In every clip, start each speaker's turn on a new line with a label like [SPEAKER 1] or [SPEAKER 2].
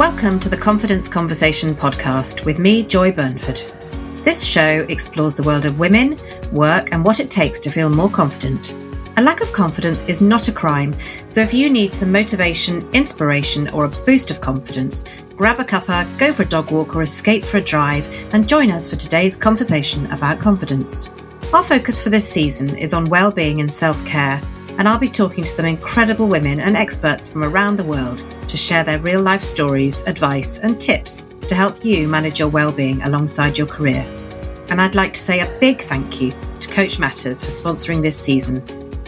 [SPEAKER 1] Welcome to the Confidence Conversation podcast with me, Joy Burnford. This show explores the world of women, work, and what it takes to feel more confident. A lack of confidence is not a crime, so if you need some motivation, inspiration, or a boost of confidence, grab a cuppa, go for a dog walk, or escape for a drive, and join us for today's conversation about confidence. Our focus for this season is on well-being and self-care, and I'll be talking to some incredible women and experts from around the world to share their real life stories, advice, and tips to help you manage your well-being alongside your career. And I'd like to say a big thank you to Coach Matters for sponsoring this season.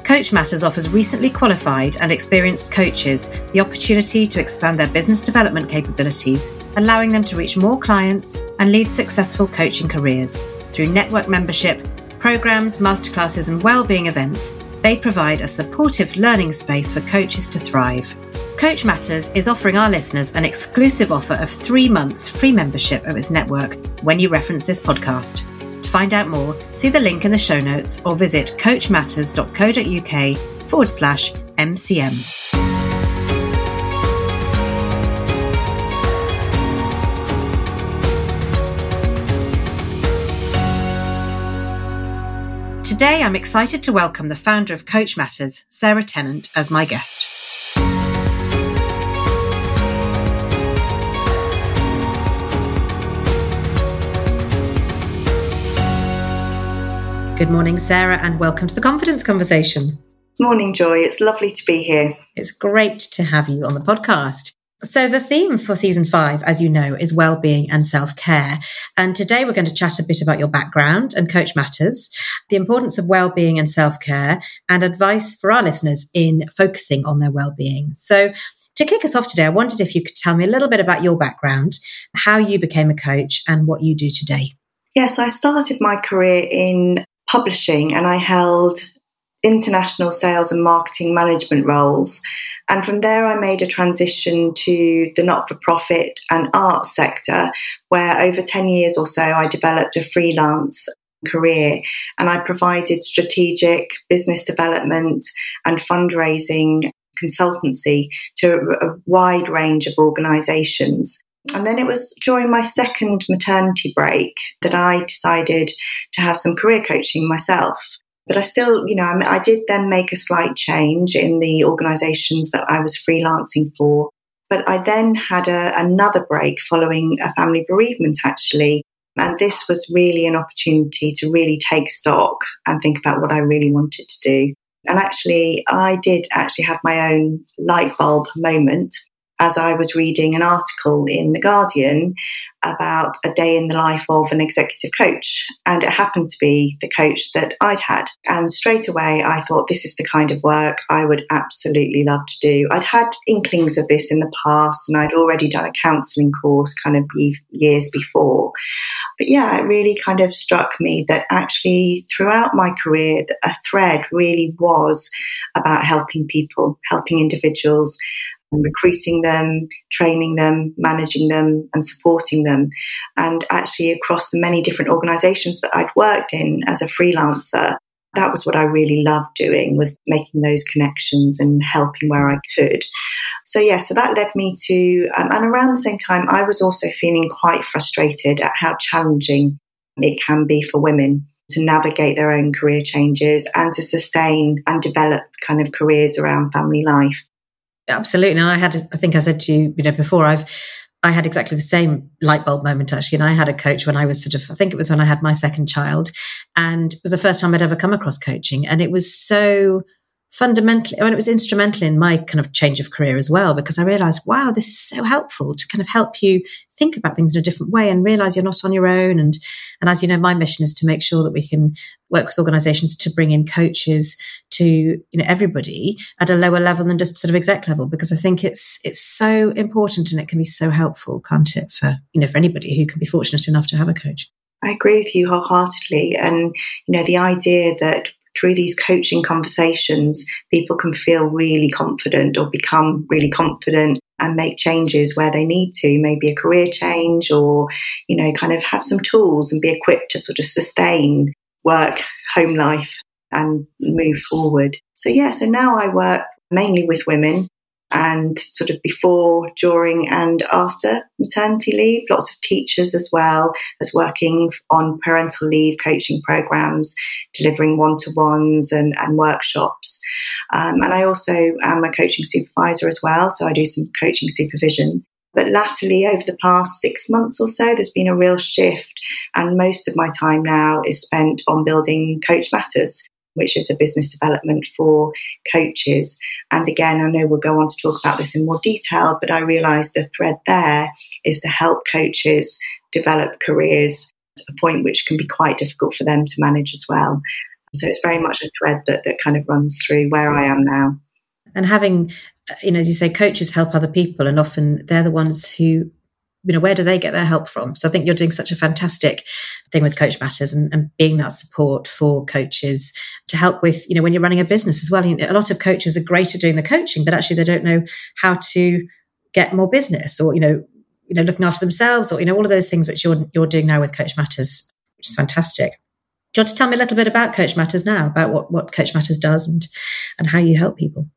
[SPEAKER 1] Coach Matters offers recently qualified and experienced coaches the opportunity to expand their business development capabilities, allowing them to reach more clients and lead successful coaching careers. Through network membership, programs, masterclasses, and well-being events, they provide a supportive learning space for coaches to thrive. Coach Matters is offering our listeners an exclusive offer of three months free membership of its network when you reference this podcast. To find out more, see the link in the show notes or visit coachmatters.co.uk forward slash MCM. Today, I'm excited to welcome the founder of Coach Matters, Sarah Tennant, as my guest. Good morning, Sarah, and welcome to the Confidence Conversation.
[SPEAKER 2] Morning, Joy. It's lovely to be here.
[SPEAKER 1] It's great to have you on the podcast. So, the theme for season five, as you know, is well-being and self-care. And today we're going to chat a bit about your background and coach matters, the importance of well-being and self-care, and advice for our listeners in focusing on their well-being. So, to kick us off today, I wondered if you could tell me a little bit about your background, how you became a coach, and what you do today.
[SPEAKER 2] Yes, I started my career in publishing and I held international sales and marketing management roles and from there, I made a transition to the not for profit and arts sector, where over 10 years or so, I developed a freelance career and I provided strategic business development and fundraising consultancy to a wide range of organizations. And then it was during my second maternity break that I decided to have some career coaching myself. But I still, you know, I, did then make a slight change in the organizations that I was freelancing for. But I then had a, another break following a family bereavement, actually. And this was really an opportunity to really take stock and think about what I really wanted to do. And actually, I did actually have my own light bulb moment as I was reading an article in The Guardian about a day in the life of an executive coach. And it happened to be the coach that I'd had. And straight away, I thought this is the kind of work I would absolutely love to do. I'd had inklings of this in the past, and I'd already done a counseling course kind of years before. But yeah, it really kind of struck me that actually throughout my career, a thread really was about helping people, helping individuals recruiting them, training them, managing them, and supporting them. And actually, across the many different organizations that I'd worked in as a freelancer, that was what I really loved doing was making those connections and helping where I could. So yeah, so that led me to, um, and around the same time, I was also feeling quite frustrated at how challenging it can be for women to navigate their own career changes and to sustain and develop kind of careers around family life.
[SPEAKER 1] Absolutely. And I had, I think I said to you, you know, before I've, I had exactly the same light bulb moment actually. And I had a coach when I was sort of, I think it was when I had my second child and it was the first time I'd ever come across coaching. And it was so fundamentally, I mean, it was instrumental in my kind of change of career as well, because I realized, wow, this is so helpful to kind of help you think about things in a different way and realize you're not on your own. And, and as you know, my mission is to make sure that we can work with organizations to bring in coaches to, you know, everybody at a lower level than just sort of exec level, because I think it's, it's so important and it can be so helpful, can't it? For, you know, for anybody who can be fortunate enough to have a coach.
[SPEAKER 2] I agree with you wholeheartedly. And, you know, the idea that through these coaching conversations, people can feel really confident or become really confident and make changes where they need to, maybe a career change or, you know, kind of have some tools and be equipped to sort of sustain work, home life and move forward. So, yeah, so now I work mainly with women. and sort of before, during, and after maternity leave. Lots of teachers as well as working on parental leave coaching programs, delivering one to ones and, and, workshops. Um, and I also am a coaching supervisor as well, so I do some coaching supervision. But latterly, over the past six months or so, there's been a real shift, and most of my time now is spent on building Coach Matters which is a business development for coaches. And again, I know we'll go on to talk about this in more detail, but I realize the thread there is to help coaches develop careers to a point which can be quite difficult for them to manage as well. So it's very much a thread that, that kind of runs through where I am now.
[SPEAKER 1] And having, uh, you know, as you say, coaches help other people, and often they're the ones who you know where do they get their help from? So i think you're doing such a fantastic thing with coach matters and, and, being that support for coaches to help with you know when you're running a business as well. You know, a lot of coaches are great at doing the coaching but actually they don't know how to get more business or you know you know looking after themselves or you know all of those things which you're you're doing now with coach matters which is fantastic. Do you want to tell me a little bit about coach matters now about what what coach matters does and and how you help people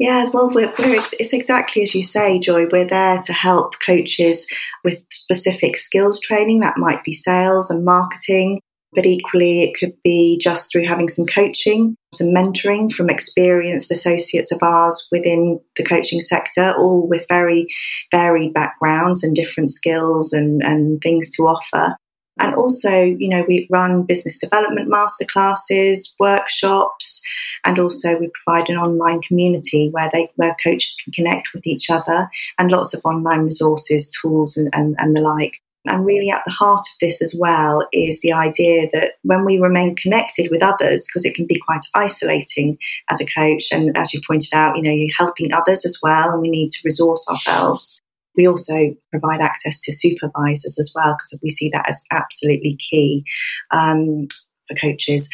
[SPEAKER 2] yeah, well, we're, we're, it's, it's, exactly as you say, Joy. We're there to help coaches with specific skills training. That might be sales and marketing, but equally, it could be just through having some coaching, some mentoring from experienced associates of ours within the coaching sector, all with very varied backgrounds and different skills and, and things to offer. And also, you know, we run business development masterclasses, workshops, and also we provide an online community where they where coaches can connect with each other and lots of online resources, tools and, and, and the like. And really at the heart of this as well is the idea that when we remain connected with others, because it can be quite isolating as a coach, and as you pointed out, you know, you're helping others as well, and we need to resource ourselves. We also provide access to supervisors as well because we see that as absolutely key um, for coaches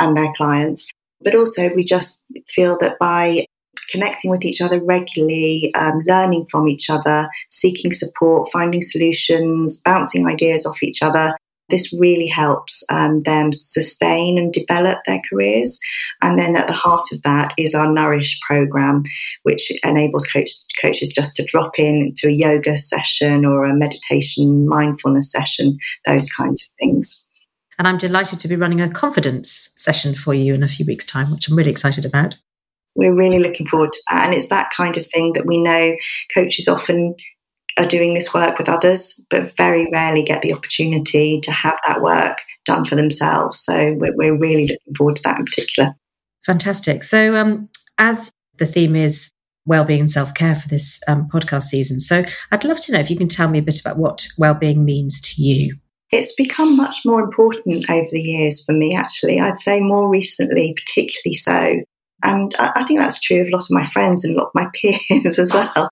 [SPEAKER 2] and their clients. But also, we just feel that by connecting with each other regularly, um, learning from each other, seeking support, finding solutions, bouncing ideas off each other, this really helps um, them sustain and develop their careers. And then at the heart of that is our Nourish program, which enables coach, coaches just to drop in to a yoga session or a meditation, mindfulness session, those kinds of things.
[SPEAKER 1] And I'm delighted to be running a confidence session for you in a few weeks' time, which I'm really excited about.
[SPEAKER 2] We're really looking forward to that. And it's that kind of thing that we know coaches often are doing this work with others, but very rarely get the opportunity to have that work done for themselves. So we're, we're really looking forward to that in particular.
[SPEAKER 1] Fantastic. So, um, as the theme is well-being and self-care for this um, podcast season, so I'd love to know if you can tell me a bit about what well-being means to you.
[SPEAKER 2] It's become much more important over the years for me. Actually, I'd say more recently, particularly so. And I think that's true of a lot of my friends and a lot of my peers as well.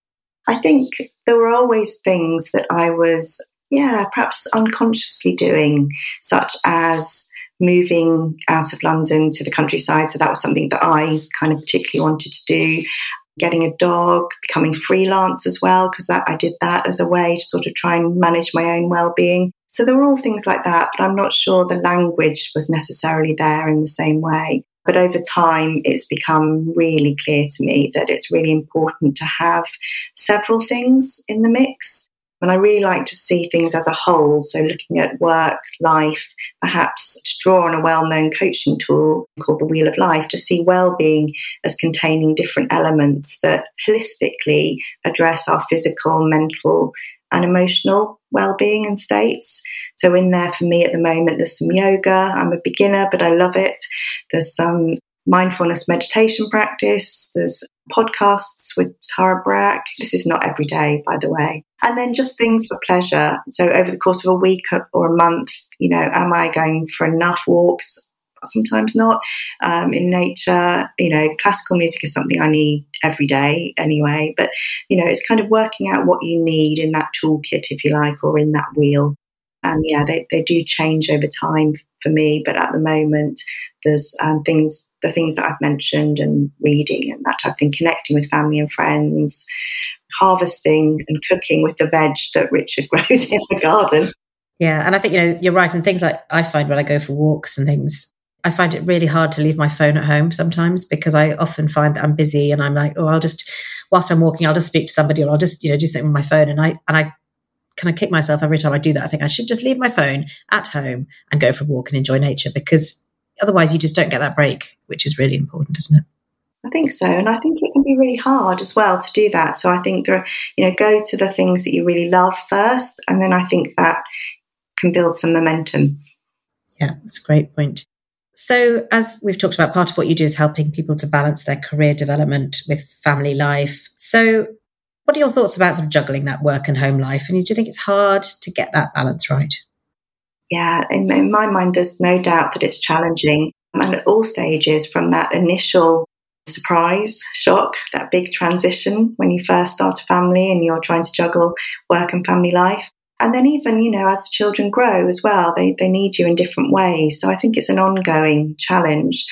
[SPEAKER 2] I think there were always things that I was, yeah, perhaps unconsciously doing, such as moving out of London to the countryside. So that was something that I kind of particularly wanted to do. Getting a dog, becoming freelance as well, because I did that as a way to sort of try and manage my own well being. So there were all things like that, but I'm not sure the language was necessarily there in the same way. But over time, it's become really clear to me that it's really important to have several things in the mix. And I really like to see things as a whole. So, looking at work, life, perhaps to draw on a well known coaching tool called the Wheel of Life to see well being as containing different elements that holistically address our physical, mental, and emotional well-being and states. So in there for me at the moment, there's some yoga. I'm a beginner, but I love it. There's some mindfulness meditation practice. There's podcasts with Tara Brach. This is not every day, by the way. And then just things for pleasure. So over the course of a week or a month, you know, am I going for enough walks? Sometimes not. Um, in nature, you know, classical music is something I need every day anyway. But you know, it's kind of working out what you need in that toolkit, if you like, or in that wheel. And yeah, they, they do change over time for me. But at the moment, there's um, things, the things that I've mentioned, and reading and that type of thing, connecting with family and friends, harvesting and cooking with the veg that Richard grows in the garden.
[SPEAKER 1] Yeah, and I think you know you're right. And things like I find when I go for walks and things, I find it really hard to leave my phone at home sometimes because I often find that I'm busy and I'm like, oh, I'll just, whilst I'm walking, I'll just speak to somebody or I'll just, you know, do something with my phone. And I, and I kind of kick myself every time I do that. I think I should just leave my phone at home and go for a walk and enjoy nature because otherwise you just don't get that break, which is really important, isn't it?
[SPEAKER 2] I think so. And I think it can be really hard as well to do that. So I think there are, you know, go to the things that you really love first. And then I think that can build some momentum.
[SPEAKER 1] Yeah, that's a great point. So, as we've talked about, part of what you do is helping people to balance their career development with family life. So, what are your thoughts about sort of juggling that work and home life? And do you think it's hard to get that balance right?
[SPEAKER 2] Yeah, in, in my mind, there's no doubt that it's challenging. And at all stages, from that initial surprise, shock, that big transition when you first start a family and you're trying to juggle work and family life. And then even, you know, as the children grow as well, they, they need you in different ways. So I think it's an ongoing challenge.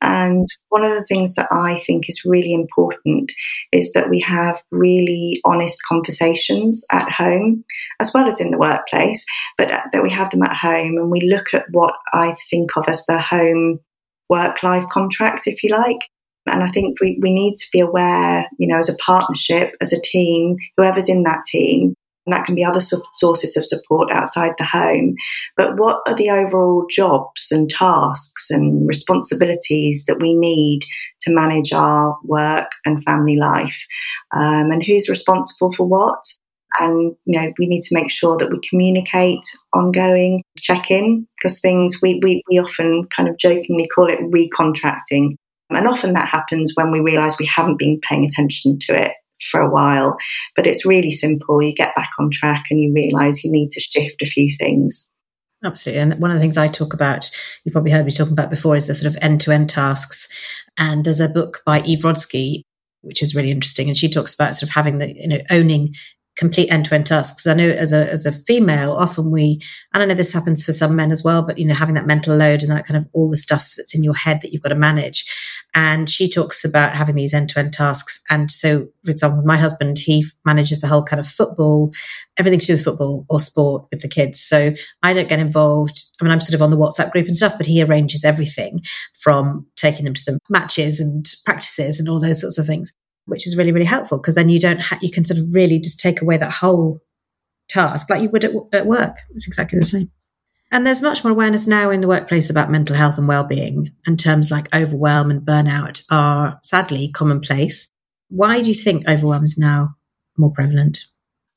[SPEAKER 2] And one of the things that I think is really important is that we have really honest conversations at home, as well as in the workplace, but that we have them at home and we look at what I think of as the home work life contract, if you like. And I think we, we need to be aware, you know, as a partnership, as a team, whoever's in that team, and that can be other sources of support outside the home. But what are the overall jobs and tasks and responsibilities that we need to manage our work and family life? Um, and who's responsible for what? And, you know, we need to make sure that we communicate ongoing, check in, because things we, we, we often kind of jokingly call it recontracting. And often that happens when we realize we haven't been paying attention to it for a while. But it's really simple. You get back on track and you realize you need to shift a few things.
[SPEAKER 1] Absolutely. And one of the things I talk about, you've probably heard me talking about before, is the sort of end to end tasks. And there's a book by Eve Rodsky, which is really interesting. And she talks about sort of having the, you know, owning complete end-to-end tasks. I know as a as a female, often we, and I know this happens for some men as well, but you know, having that mental load and that kind of all the stuff that's in your head that you've got to manage. And she talks about having these end-to-end tasks. And so, for example, my husband, he manages the whole kind of football, everything to do with football or sport with the kids. So I don't get involved. I mean, I'm sort of on the WhatsApp group and stuff, but he arranges everything from taking them to the matches and practices and all those sorts of things which is really, really helpful because then you don't, ha- you can sort of really just take away that whole task like you would at, at work. It's exactly the same. And there's much more awareness now in the workplace about mental health and well-being and terms like overwhelm and burnout are sadly commonplace. Why do you think overwhelm is now more prevalent?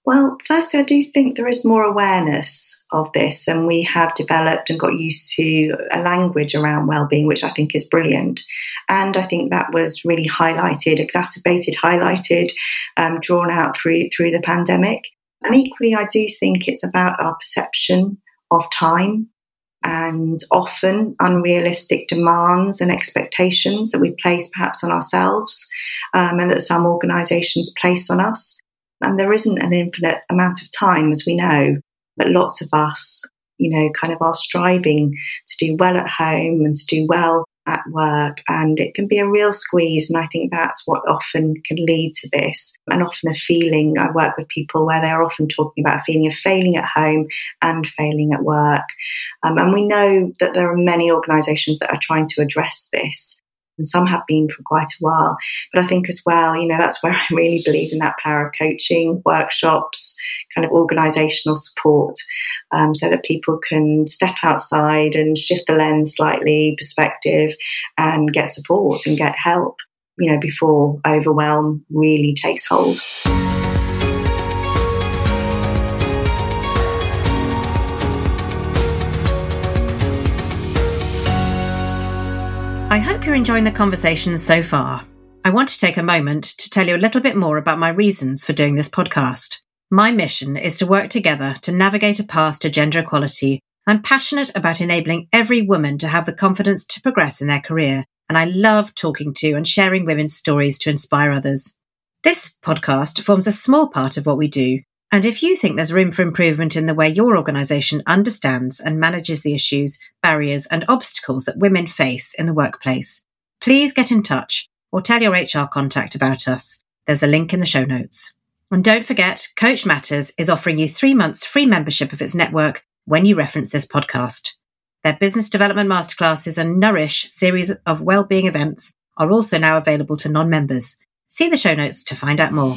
[SPEAKER 2] Well, firstly, I do think there is more awareness of this, and we have developed and got used to a language around well-being, which I think is brilliant. And I think that was really highlighted, exacerbated, highlighted, um, drawn out through through the pandemic. And equally, I do think it's about our perception of time and often unrealistic demands and expectations that we place perhaps on ourselves um, and that some organisations place on us. And there isn't an infinite amount of time, as we know, but lots of us, you know, kind of are striving to do well at home and to do well at work. And it can be a real squeeze. And I think that's what often can lead to this. And often a feeling, I work with people where they're often talking about a feeling of failing at home and failing at work. Um, and we know that there are many organisations that are trying to address this and some have been for quite a while. But I think as well, you know, that's where I really believe in that power of coaching, workshops, kind of organizational support, um, so that people can step outside and shift the lens slightly, perspective, and get support and get help, you know, before overwhelm really takes hold.
[SPEAKER 1] I hope you're enjoying the conversation so far. I want to take a moment to tell you a little bit more about my reasons for doing this podcast. My mission is to work together to navigate a path to gender equality. I'm passionate about enabling every woman to have the confidence to progress in their career, and I love talking to and sharing women's stories to inspire others. This podcast forms a small part of what we do, and if you think there's room for improvement in the way your organisation understands and manages the issues, barriers, and obstacles that women face in the workplace, please get in touch or tell your HR contact about us. There's a link in the show notes. And don't forget, Coach Matters is offering you three months free membership of its network when you reference this podcast. Their business development masterclasses and Nourish series of well-being events are also now available to non-members. See the show notes to find out more.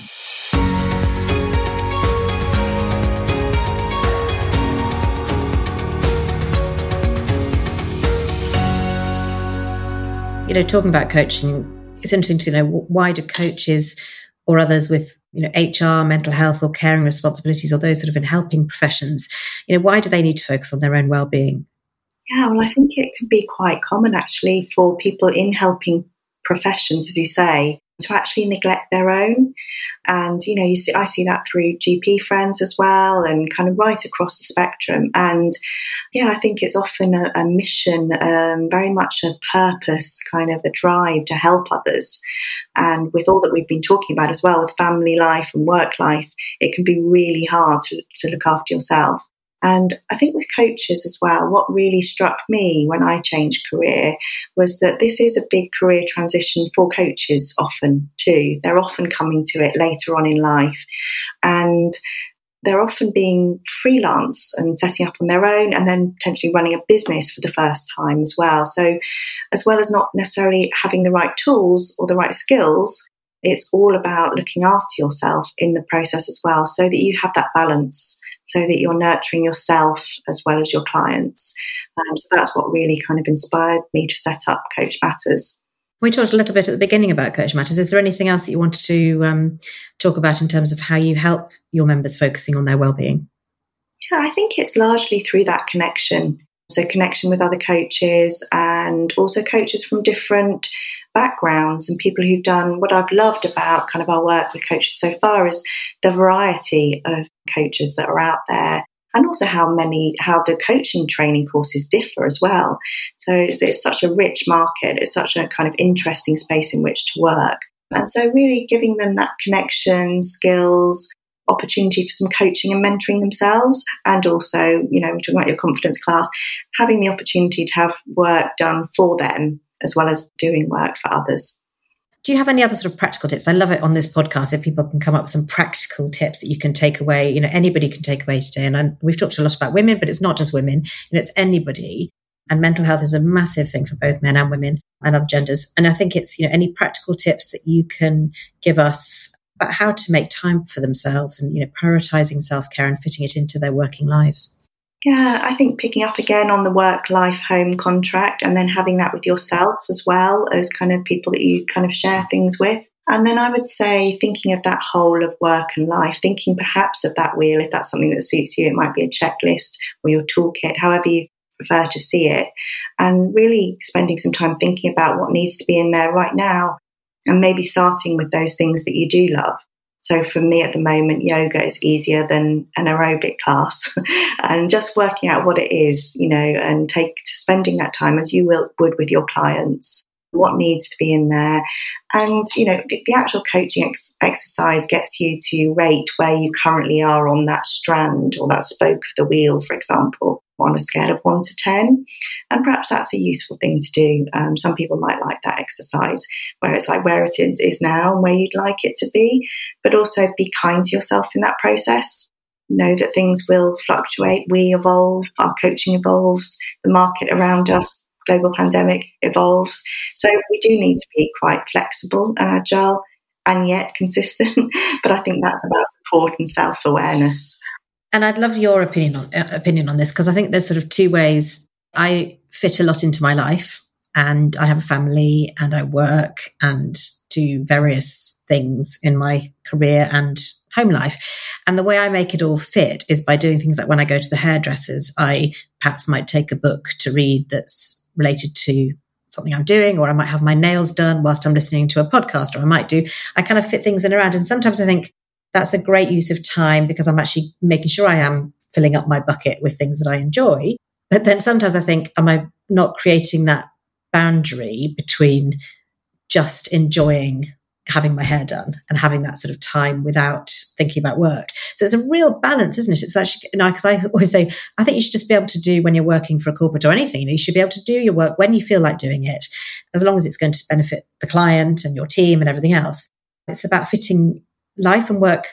[SPEAKER 1] You know, talking about coaching, it's interesting to know why do coaches or others with you know HR, mental health, or caring responsibilities, or those sort of in helping professions, you know, why do they need to focus on their own well-being?
[SPEAKER 2] Yeah, well, I think it can be quite common actually for people in helping professions, as you say, to actually neglect their own. And, you know, you see, I see that through GP friends as well and kind of right across the spectrum. And yeah, I think it's often a, a mission, um, very much a purpose, kind of a drive to help others. And with all that we've been talking about as well, with family life and work life, it can be really hard to, to look after yourself. And I think with coaches as well, what really struck me when I changed career was that this is a big career transition for coaches often too. They're often coming to it later on in life. And they're often being freelance and setting up on their own and then potentially running a business for the first time as well. So, as well as not necessarily having the right tools or the right skills, it's all about looking after yourself in the process as well so that you have that balance so that you're nurturing yourself as well as your clients. Um, so that's what really kind of inspired me to set up Coach Matters.
[SPEAKER 1] We talked a little bit at the beginning about Coach Matters. Is there anything else that you wanted to um, talk about in terms of how you help your members focusing on their well-being?
[SPEAKER 2] Yeah, I think it's largely through that connection. So connection with other coaches and also coaches from different backgrounds and people who've done what I've loved about kind of our work with coaches so far is the variety of coaches that are out there and also how many how the coaching training courses differ as well. So it's, it's, such a rich market. It's such a kind of interesting space in which to work. And so really giving them that connection skills opportunity for some coaching and mentoring themselves and also you know we're talking about your confidence class having the opportunity to have work done for them as well as doing work for others
[SPEAKER 1] do you have any other sort of practical tips? I love it on this podcast if people can come up with some practical tips that you can take away. You know, anybody can take away today. And I, we've talked a lot about women, but it's not just women. You know, it's anybody. And mental health is a massive thing for both men and women and other genders. And I think it's, you know, any practical tips that you can give us about how to make time for themselves and, you know, prioritizing self care and fitting it into their working lives.
[SPEAKER 2] Yeah, I think picking up again on the work life home contract and then having that with yourself as well as kind of people that you kind of share things with. And then I would say thinking of that whole of work and life, thinking perhaps of that wheel, if that's something that suits you, it might be a checklist or your toolkit, however you prefer to see it. And really spending some time thinking about what needs to be in there right now and maybe starting with those things that you do love. So for me at the moment, yoga is easier than an aerobic class, and just working out what it is, you know, and take spending that time as you will, would with your clients. What needs to be in there, and you know, the, actual coaching ex- exercise gets you to rate where you currently are on that strand or that spoke of the wheel, for example on a scale of one to 10. And perhaps that's a useful thing to do. Um, some people might like that exercise where it's like where it is now and where you'd like it to be, but also be kind to yourself in that process. Know that things will fluctuate. We evolve, our coaching evolves, the market around us, global pandemic evolves. So we do need to be quite flexible and agile and yet consistent. but I think that's about support and self awareness.
[SPEAKER 1] And I'd love your opinion on uh, opinion on this because I think there's sort of two ways I fit a lot into my life and I have a family and I work and do various things in my career and home life. And the way I make it all fit is by doing things like when I go to the hairdressers, I perhaps might take a book to read that's related to something I'm doing, or I might have my nails done whilst I'm listening to a podcast, or I might do, I kind of fit things in around. And sometimes I think, that's a great use of time because I'm actually making sure I am filling up my bucket with things that I enjoy. But then sometimes I think, am I not creating that boundary between just enjoying having my hair done and having that sort of time without thinking about work. So it's a real balance, isn't it? It's actually, you because I always say, I think you should just be able to do when you're working for a corporate or anything. You, know, you should be able to do your work when you feel like doing it, as long as it's going to benefit the client and your team and everything else. It's about fitting life and work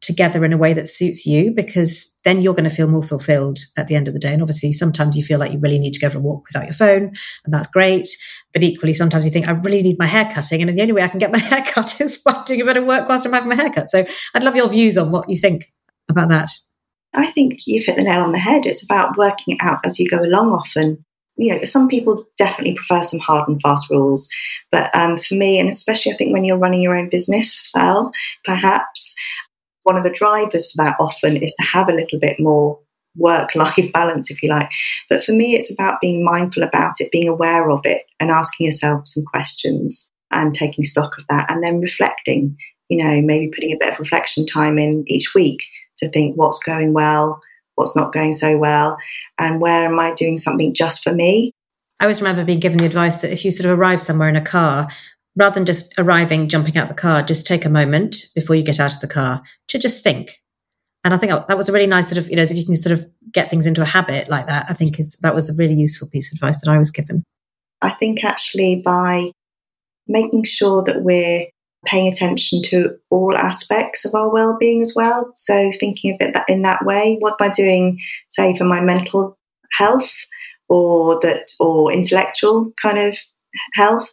[SPEAKER 1] together in a way that suits you because then you're going to feel more fulfilled at the end of the day. And obviously, sometimes you feel like you really need to go for a walk without your phone, and that's great. But equally, sometimes you think, I really need my hair cutting. And the only way I can get my hair cut is by doing a bit of work whilst I'm having my haircut. So I'd love your views on what you think about that.
[SPEAKER 2] I think you've hit the nail on the head. It's about working it out as you go along often. You know, some people definitely prefer some hard and fast rules. But um, for me, and especially I think when you're running your own business as well, perhaps one of the drivers for that often is to have a little bit more work life balance, if you like. But for me, it's about being mindful about it, being aware of it, and asking yourself some questions and taking stock of that, and then reflecting. You know, maybe putting a bit of reflection time in each week to think what's going well, what's not going so well, and where am I doing something just for me.
[SPEAKER 1] I always remember being given the advice that if you sort of arrive somewhere in a car, rather than just arriving, jumping out the car, just take a moment before you get out of the car to just think. And I think that was a really nice sort of, you know, if you can sort of get things into a habit like that, I think is that was a really useful piece of advice that I was given.
[SPEAKER 2] I think actually by making sure that we're paying attention to all aspects of our well-being as well. So thinking of it that in that way, what am I doing, say, for my mental health or that or intellectual kind of health?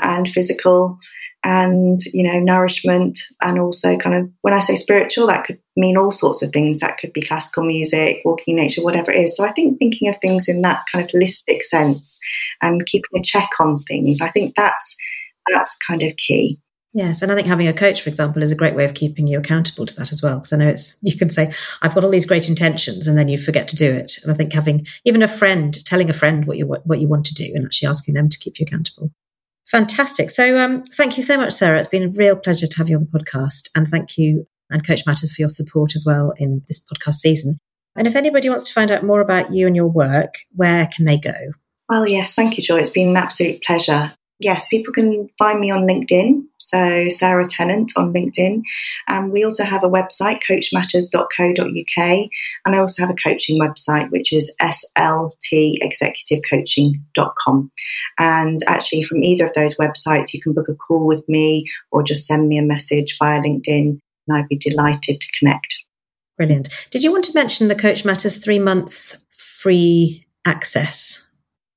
[SPEAKER 2] And physical and you know nourishment and also kind of when i say spiritual that could mean all sorts of things that could be classical music walking in nature whatever it is so i think thinking of things in that kind of holistic sense and keeping a check on things i think that's that's kind of key
[SPEAKER 1] Yes, and I think having a coach, for example, is a great way of keeping you accountable to that as well. Because I know it's you can say, "I've got all these great intentions," and then you forget to do it. And I think having even a friend telling a friend what you what you want to do and actually asking them to keep you accountable Fantastic. So, um, thank you so much, Sarah. It's been a real pleasure to have you on the podcast. And thank you and Coach Matters for your support as well in this podcast season. And if anybody wants to find out more about you and your work, where can they go?
[SPEAKER 2] Well, yes, thank you, Joy. It's been an absolute pleasure yes, people can find me on LinkedIn. So Sarah Tennant on LinkedIn. And we also have a website, coachmatters.co.uk. And I also have a coaching website, which is sltexecutivecoaching.com. And actually, from either of those websites, you can book a call with me or just send me a message via LinkedIn, and I'd be delighted to connect.
[SPEAKER 1] Brilliant. Did you want to mention the Coach Matters three months free access?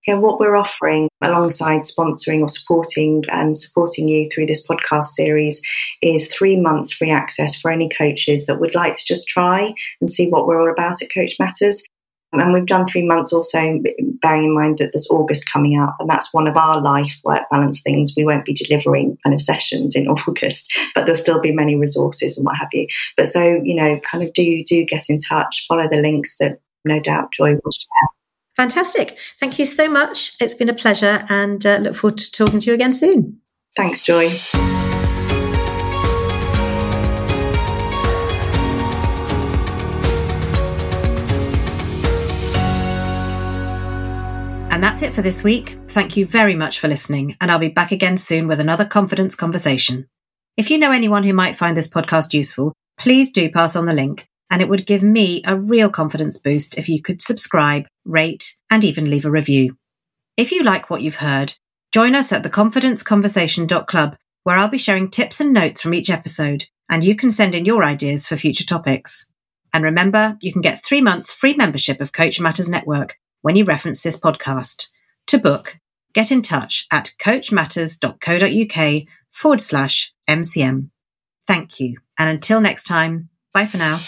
[SPEAKER 2] Yeah, what we're offering alongside sponsoring or supporting um, supporting you through this podcast series is three months free access for any coaches that would like to just try and see what we're all about at Coach Matters. And we've done three months also, bearing in mind that there's August coming up, and that's one of our life work balance things. We won't be delivering kind of sessions in August, but there'll still be many resources and what have you. But so, you know, kind of do do get in touch, follow the links that no doubt Joy will share.
[SPEAKER 1] Fantastic. Thank you so much. It's been a pleasure and uh, look forward to talking to you again soon.
[SPEAKER 2] Thanks, Joy.
[SPEAKER 1] And that's it for this week. Thank you very much for listening, and I'll be back again soon with another confidence conversation. If you know anyone who might find this podcast useful, please do pass on the link and it would give me a real confidence boost if you could subscribe, rate, and even leave a review. If you like what you've heard, join us at theconfidenceconversation.club, where I'll be sharing tips and notes from each episode, and you can send in your ideas for future topics. And remember, you can get three months free membership of Coach Matters Network when you reference this podcast. To book, get in touch at coachmatters.co.uk forward slash MCM. Thank you. And until next time, bye for now.